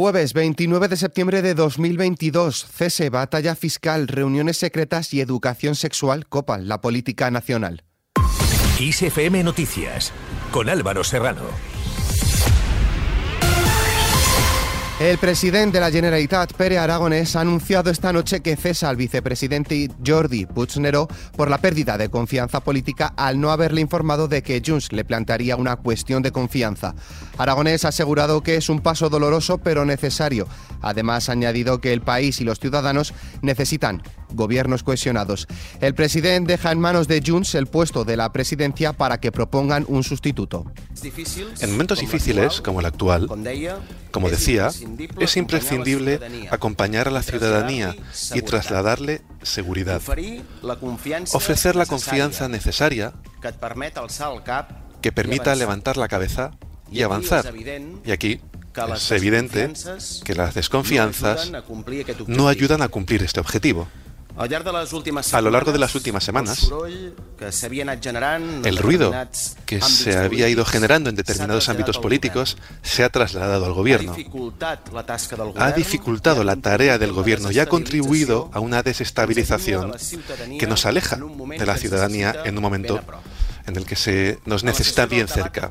Jueves 29 de septiembre de 2022, cese, batalla fiscal, reuniones secretas y educación sexual copan la política nacional. ISFM Noticias, con Álvaro Serrano. El presidente de la Generalitat, Pere Aragonés, ha anunciado esta noche que cesa al vicepresidente Jordi Puigneró por la pérdida de confianza política al no haberle informado de que Junts le plantearía una cuestión de confianza. Aragonés ha asegurado que es un paso doloroso pero necesario. Además, ha añadido que el país y los ciudadanos necesitan gobiernos cohesionados. El presidente deja en manos de Junts el puesto de la presidencia para que propongan un sustituto. En momentos difíciles, como el actual, como decía, es imprescindible acompañar a la ciudadanía y trasladarle seguridad. Ofrecer la confianza necesaria que permita levantar la cabeza y avanzar. Y aquí es evidente que las desconfianzas no ayudan a cumplir este objetivo. A lo largo de las últimas semanas, el ruido que se había ido generando en determinados ámbitos políticos se ha trasladado al gobierno. Ha dificultado la tarea del gobierno y ha contribuido a una desestabilización que nos aleja de la ciudadanía en un momento en el que se nos necesita bien cerca.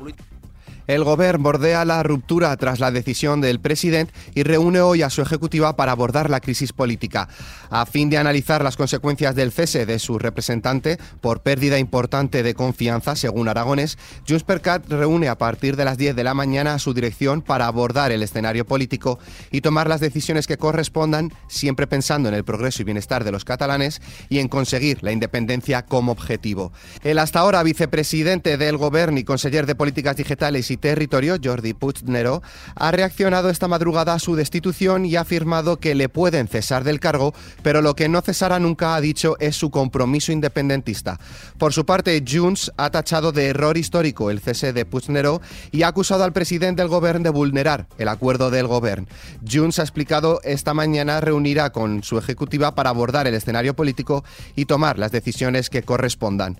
El Gobierno bordea la ruptura tras la decisión del presidente y reúne hoy a su ejecutiva para abordar la crisis política. A fin de analizar las consecuencias del cese de su representante por pérdida importante de confianza, según Aragones, Junts per Cat reúne a partir de las 10 de la mañana a su dirección para abordar el escenario político y tomar las decisiones que correspondan, siempre pensando en el progreso y bienestar de los catalanes y en conseguir la independencia como objetivo. El hasta ahora vicepresidente del Gobierno y conseller de Políticas Digitales y Territorio, Jordi Puigneró, ha reaccionado esta madrugada a su destitución y ha afirmado que le pueden cesar del cargo, pero lo que no cesará nunca, ha dicho, es su compromiso independentista. Por su parte, Junts ha tachado de error histórico el cese de Puigneró y ha acusado al presidente del gobierno de vulnerar el acuerdo del gobierno. Junts ha explicado esta mañana reunirá con su ejecutiva para abordar el escenario político y tomar las decisiones que correspondan.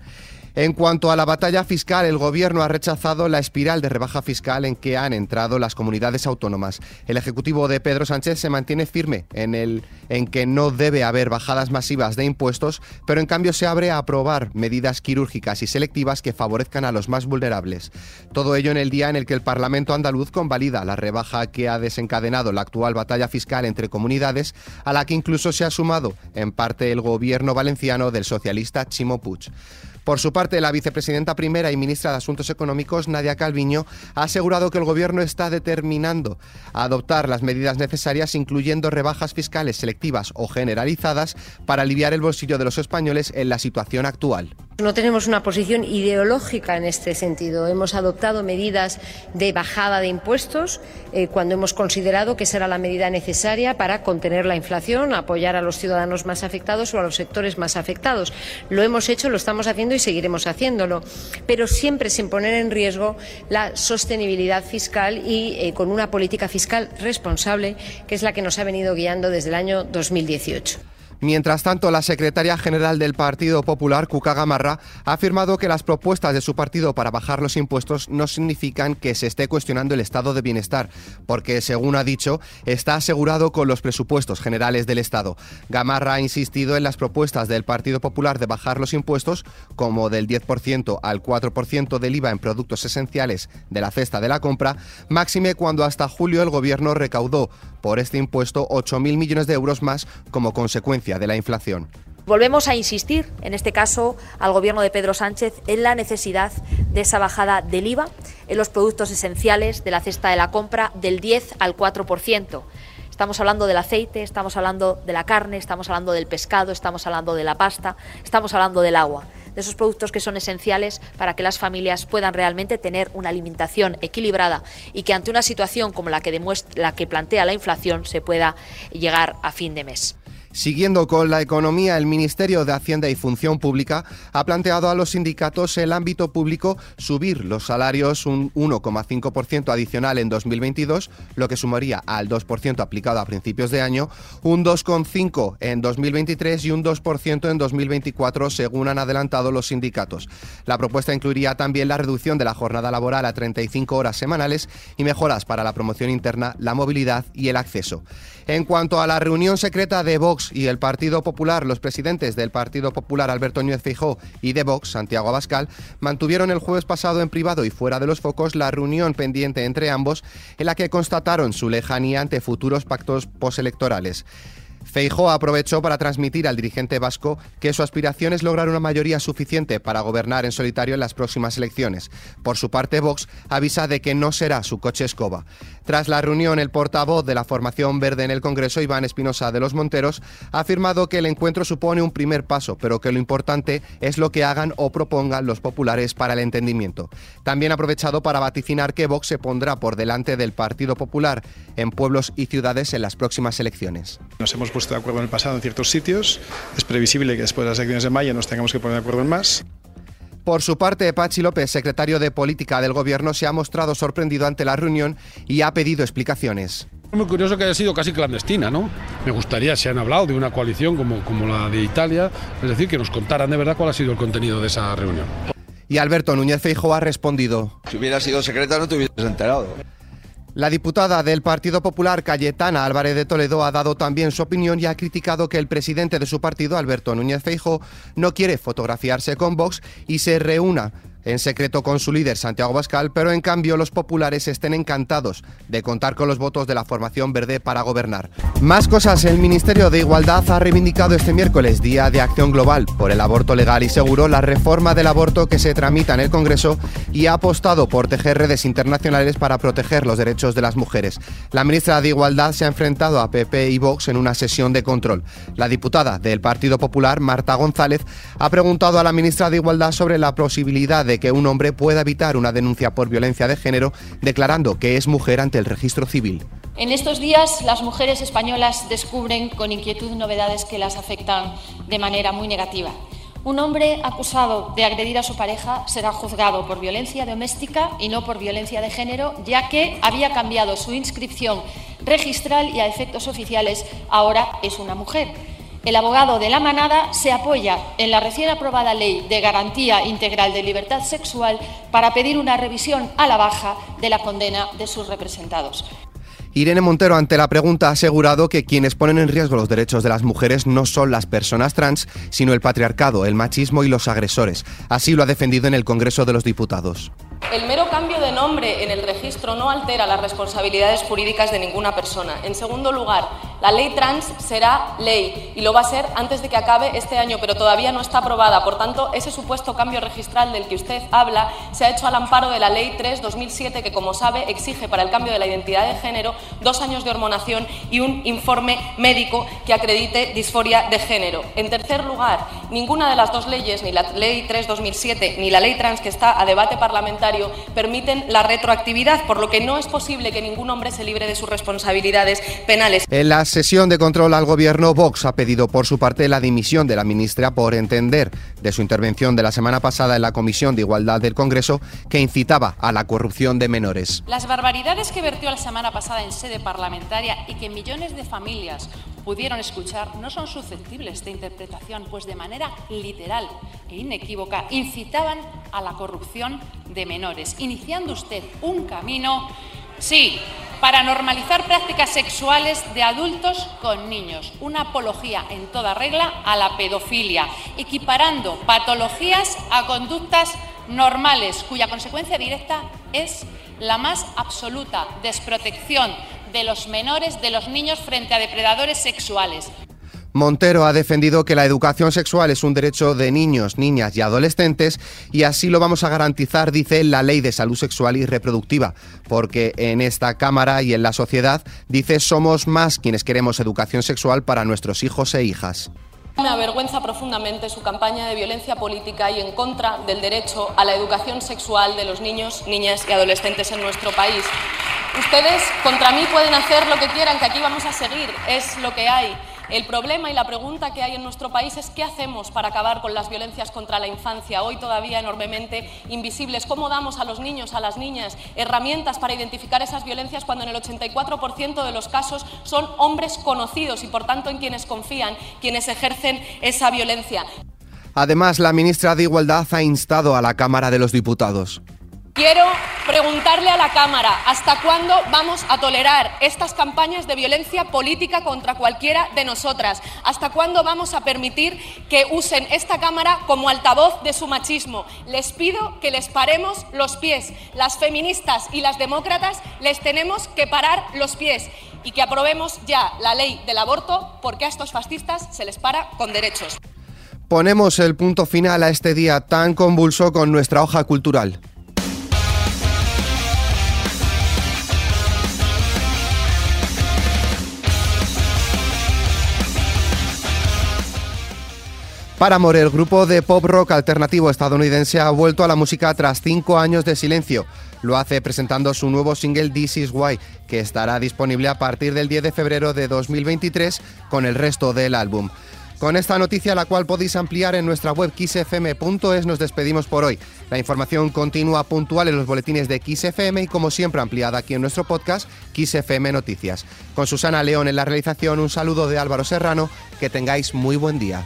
En cuanto a la batalla fiscal, el Gobierno ha rechazado la espiral de rebaja fiscal en que han entrado las comunidades autónomas. El Ejecutivo de Pedro Sánchez se mantiene firme en, el, en que no debe haber bajadas masivas de impuestos, pero en cambio se abre a aprobar medidas quirúrgicas y selectivas que favorezcan a los más vulnerables. Todo ello en el día en el que el Parlamento andaluz convalida la rebaja que ha desencadenado la actual batalla fiscal entre comunidades, a la que incluso se ha sumado en parte el Gobierno valenciano del socialista Chimo Puig. Por su parte, la vicepresidenta primera y ministra de Asuntos Económicos, Nadia Calviño, ha asegurado que el Gobierno está determinando a adoptar las medidas necesarias, incluyendo rebajas fiscales selectivas o generalizadas, para aliviar el bolsillo de los españoles en la situación actual. No tenemos una posición ideológica en este sentido. Hemos adoptado medidas de bajada de impuestos eh, cuando hemos considerado que será la medida necesaria para contener la inflación, apoyar a los ciudadanos más afectados o a los sectores más afectados. Lo hemos hecho, lo estamos haciendo y seguiremos haciéndolo, pero siempre sin poner en riesgo la sostenibilidad fiscal y eh, con una política fiscal responsable, que es la que nos ha venido guiando desde el año 2018. Mientras tanto, la secretaria general del Partido Popular, Cuca Gamarra, ha afirmado que las propuestas de su partido para bajar los impuestos no significan que se esté cuestionando el estado de bienestar, porque, según ha dicho, está asegurado con los presupuestos generales del Estado. Gamarra ha insistido en las propuestas del Partido Popular de bajar los impuestos, como del 10% al 4% del IVA en productos esenciales de la cesta de la compra, máxime cuando hasta julio el Gobierno recaudó por este impuesto 8.000 millones de euros más como consecuencia de la inflación. Volvemos a insistir, en este caso al Gobierno de Pedro Sánchez, en la necesidad de esa bajada del IVA en los productos esenciales de la cesta de la compra del 10 al 4%. Estamos hablando del aceite, estamos hablando de la carne, estamos hablando del pescado, estamos hablando de la pasta, estamos hablando del agua de esos productos que son esenciales para que las familias puedan realmente tener una alimentación equilibrada y que ante una situación como la que, demuestra, la que plantea la inflación se pueda llegar a fin de mes. Siguiendo con la economía, el Ministerio de Hacienda y Función Pública ha planteado a los sindicatos el ámbito público subir los salarios un 1,5% adicional en 2022, lo que sumaría al 2% aplicado a principios de año, un 2,5% en 2023 y un 2% en 2024, según han adelantado los sindicatos. La propuesta incluiría también la reducción de la jornada laboral a 35 horas semanales y mejoras para la promoción interna, la movilidad y el acceso. En cuanto a la reunión secreta de Vox y el Partido Popular, los presidentes del Partido Popular Alberto Núñez Feijó y de Vox Santiago Abascal mantuvieron el jueves pasado en privado y fuera de los focos la reunión pendiente entre ambos en la que constataron su lejanía ante futuros pactos postelectorales. Feijó aprovechó para transmitir al dirigente vasco que su aspiración es lograr una mayoría suficiente para gobernar en solitario en las próximas elecciones. Por su parte, Vox avisa de que no será su coche escoba. Tras la reunión, el portavoz de la formación verde en el Congreso, Iván Espinosa de los Monteros, ha afirmado que el encuentro supone un primer paso, pero que lo importante es lo que hagan o propongan los populares para el entendimiento. También ha aprovechado para vaticinar que Vox se pondrá por delante del Partido Popular en pueblos y ciudades en las próximas elecciones. Nos hemos puesto de acuerdo en el pasado en ciertos sitios. Es previsible que después de las elecciones de mayo nos tengamos que poner de acuerdo en más. Por su parte, Pachi López, secretario de Política del Gobierno, se ha mostrado sorprendido ante la reunión y ha pedido explicaciones. Es muy curioso que haya sido casi clandestina, ¿no? Me gustaría, si han hablado de una coalición como, como la de Italia, es decir, que nos contaran de verdad cuál ha sido el contenido de esa reunión. Y Alberto Núñez Feijóo ha respondido. Si hubiera sido secreta no te hubieras enterado. La diputada del Partido Popular, Cayetana Álvarez de Toledo, ha dado también su opinión y ha criticado que el presidente de su partido, Alberto Núñez Feijo, no quiere fotografiarse con Vox y se reúna en secreto con su líder Santiago Bascal, pero en cambio los populares estén encantados de contar con los votos de la formación verde para gobernar. Más cosas, el Ministerio de Igualdad ha reivindicado este miércoles, Día de Acción Global por el aborto legal y seguro, la reforma del aborto que se tramita en el Congreso y ha apostado por tejer redes internacionales para proteger los derechos de las mujeres. La ministra de Igualdad se ha enfrentado a PP y Vox en una sesión de control. La diputada del Partido Popular, Marta González, ha preguntado a la ministra de Igualdad sobre la posibilidad de que un hombre pueda evitar una denuncia por violencia de género declarando que es mujer ante el registro civil. En estos días las mujeres españolas descubren con inquietud novedades que las afectan de manera muy negativa. Un hombre acusado de agredir a su pareja será juzgado por violencia doméstica y no por violencia de género, ya que había cambiado su inscripción registral y a efectos oficiales ahora es una mujer. El abogado de la manada se apoya en la recién aprobada Ley de Garantía Integral de Libertad Sexual para pedir una revisión a la baja de la condena de sus representados. Irene Montero, ante la pregunta, ha asegurado que quienes ponen en riesgo los derechos de las mujeres no son las personas trans, sino el patriarcado, el machismo y los agresores. Así lo ha defendido en el Congreso de los Diputados. El mero cambio de nombre en el registro no altera las responsabilidades jurídicas de ninguna persona. En segundo lugar, la ley trans será ley y lo va a ser antes de que acabe este año, pero todavía no está aprobada. Por tanto, ese supuesto cambio registral del que usted habla se ha hecho al amparo de la Ley 3-2007, que, como sabe, exige para el cambio de la identidad de género dos años de hormonación y un informe médico que acredite disforia de género. En tercer lugar, ninguna de las dos leyes, ni la Ley 3-2007 ni la Ley trans que está a debate parlamentario, permiten la retroactividad, por lo que no es posible que ningún hombre se libre de sus responsabilidades penales. Sesión de control al gobierno, Vox ha pedido por su parte la dimisión de la ministra por entender de su intervención de la semana pasada en la Comisión de Igualdad del Congreso que incitaba a la corrupción de menores. Las barbaridades que vertió la semana pasada en sede parlamentaria y que millones de familias pudieron escuchar no son susceptibles de interpretación, pues de manera literal e inequívoca incitaban a la corrupción de menores, iniciando usted un camino, sí, para normalizar prácticas sexuales de adultos con niños, una apología en toda regla a la pedofilia, equiparando patologías a conductas normales, cuya consecuencia directa es la más absoluta desprotección de los menores, de los niños frente a depredadores sexuales. Montero ha defendido que la educación sexual es un derecho de niños, niñas y adolescentes y así lo vamos a garantizar, dice la Ley de Salud Sexual y Reproductiva, porque en esta Cámara y en la sociedad, dice, somos más quienes queremos educación sexual para nuestros hijos e hijas. Me avergüenza profundamente su campaña de violencia política y en contra del derecho a la educación sexual de los niños, niñas y adolescentes en nuestro país. Ustedes contra mí pueden hacer lo que quieran, que aquí vamos a seguir, es lo que hay. El problema y la pregunta que hay en nuestro país es qué hacemos para acabar con las violencias contra la infancia, hoy todavía enormemente invisibles. ¿Cómo damos a los niños, a las niñas, herramientas para identificar esas violencias cuando en el 84% de los casos son hombres conocidos y, por tanto, en quienes confían, quienes ejercen esa violencia? Además, la ministra de Igualdad ha instado a la Cámara de los Diputados. Quiero preguntarle a la Cámara hasta cuándo vamos a tolerar estas campañas de violencia política contra cualquiera de nosotras, hasta cuándo vamos a permitir que usen esta Cámara como altavoz de su machismo. Les pido que les paremos los pies. Las feministas y las demócratas les tenemos que parar los pies y que aprobemos ya la ley del aborto porque a estos fascistas se les para con derechos. Ponemos el punto final a este día tan convulso con nuestra hoja cultural. Paramore, el grupo de pop rock alternativo estadounidense, ha vuelto a la música tras cinco años de silencio. Lo hace presentando su nuevo single This Is Why, que estará disponible a partir del 10 de febrero de 2023 con el resto del álbum. Con esta noticia, la cual podéis ampliar en nuestra web xfm.es, nos despedimos por hoy. La información continúa puntual en los boletines de XFM y, como siempre, ampliada aquí en nuestro podcast XFM Noticias. Con Susana León en la realización, un saludo de Álvaro Serrano. Que tengáis muy buen día.